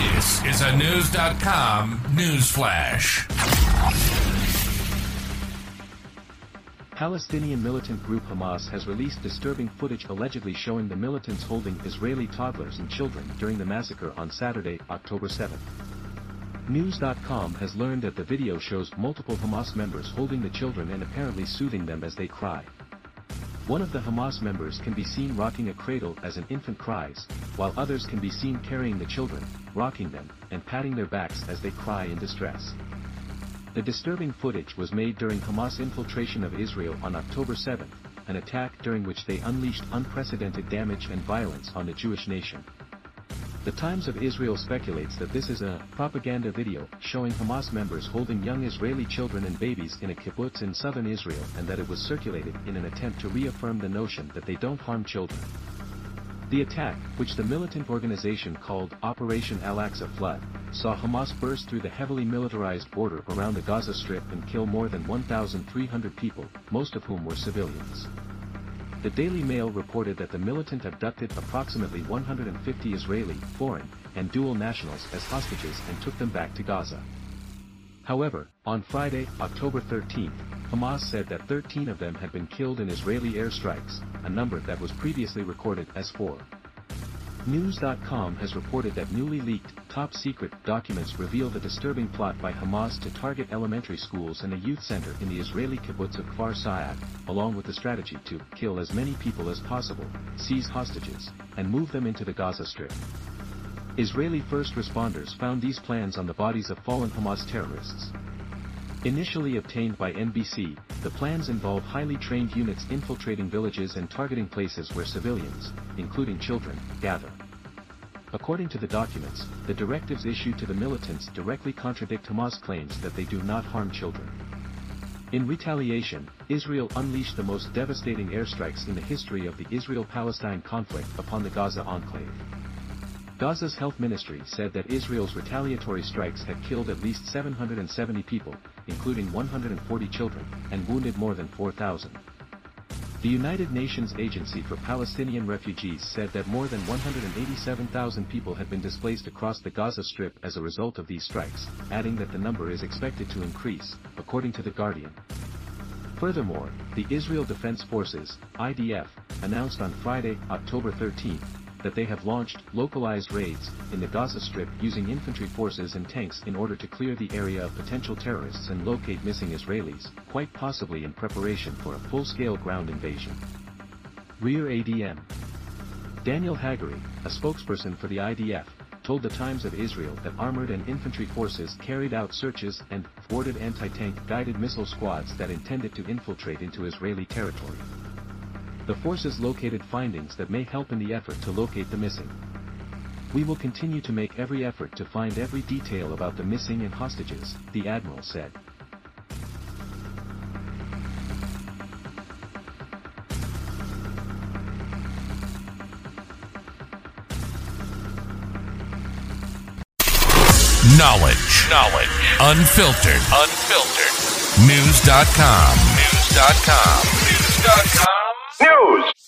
This is a Knewz.com news flash. Palestinian militant group Hamas has released disturbing footage allegedly showing the militants holding Israeli toddlers and children during the massacre on Saturday, October 7. Knewz.com has learned that the video shows multiple Hamas members holding the children and apparently soothing them as they cry. One of the Hamas members can be seen rocking a cradle as an infant cries, while others can be seen carrying the children, rocking them, and patting their backs as they cry in distress. The disturbing footage was made during Hamas infiltration of Israel on October 7, an attack during which they unleashed unprecedented damage and violence on the Jewish nation. The Times of Israel speculates that this is a propaganda video showing Hamas members holding young Israeli children and babies in a kibbutz in southern Israel and that it was circulated in an attempt to reaffirm the notion that they don't harm children. The attack, which the militant organization called Operation Al-Aqsa Flood, saw Hamas burst through the heavily militarized border around the Gaza Strip and kill more than 1,300 people, most of whom were civilians. The Daily Mail reported that the militant abducted approximately 150 Israeli, foreign, and dual nationals as hostages and took them back to Gaza. However, on Friday, October 13, Hamas said that 13 of them had been killed in Israeli airstrikes, a number that was previously recorded as 4. Knewz.com has reported that newly leaked, top-secret documents reveal the disturbing plot by Hamas to target elementary schools and a youth center in the Israeli kibbutz of Kfar Saad, along with the strategy to kill as many people as possible, seize hostages, and move them into the Gaza Strip. Israeli first responders found these plans on the bodies of fallen Hamas terrorists. Initially obtained by NBC, the plans involve highly trained units infiltrating villages and targeting places where civilians, including children, gather. According to the documents, the directives issued to the militants directly contradict Hamas claims that they do not harm children. In retaliation, Israel unleashed the most devastating airstrikes in the history of the Israel-Palestine conflict upon the Gaza enclave. Gaza's health ministry said that Israel's retaliatory strikes had killed at least 770 people, including 140 children, and wounded more than 4,000. The United Nations Agency for Palestinian Refugees said that more than 187,000 people had been displaced across the Gaza Strip as a result of these strikes, adding that the number is expected to increase, according to The Guardian. Furthermore, the Israel Defense Forces, IDF, announced on Friday, October 13, that they have launched localized raids in the Gaza Strip using infantry forces and tanks in order to clear the area of potential terrorists and locate missing Israelis, quite possibly in preparation for a full-scale ground invasion. Rear ADM Daniel Hagari, a spokesperson for the IDF, told the Times of Israel that armored and infantry forces carried out searches and thwarted anti-tank guided missile squads that intended to infiltrate into Israeli territory the forces located findings that may help in the effort to locate the missing. We will continue to make every effort to find every detail about the missing and hostages, the Admiral said. Knowledge. Knowledge. Unfiltered. Unfiltered. Knewz.com. Knewz.com. Knewz.com. News.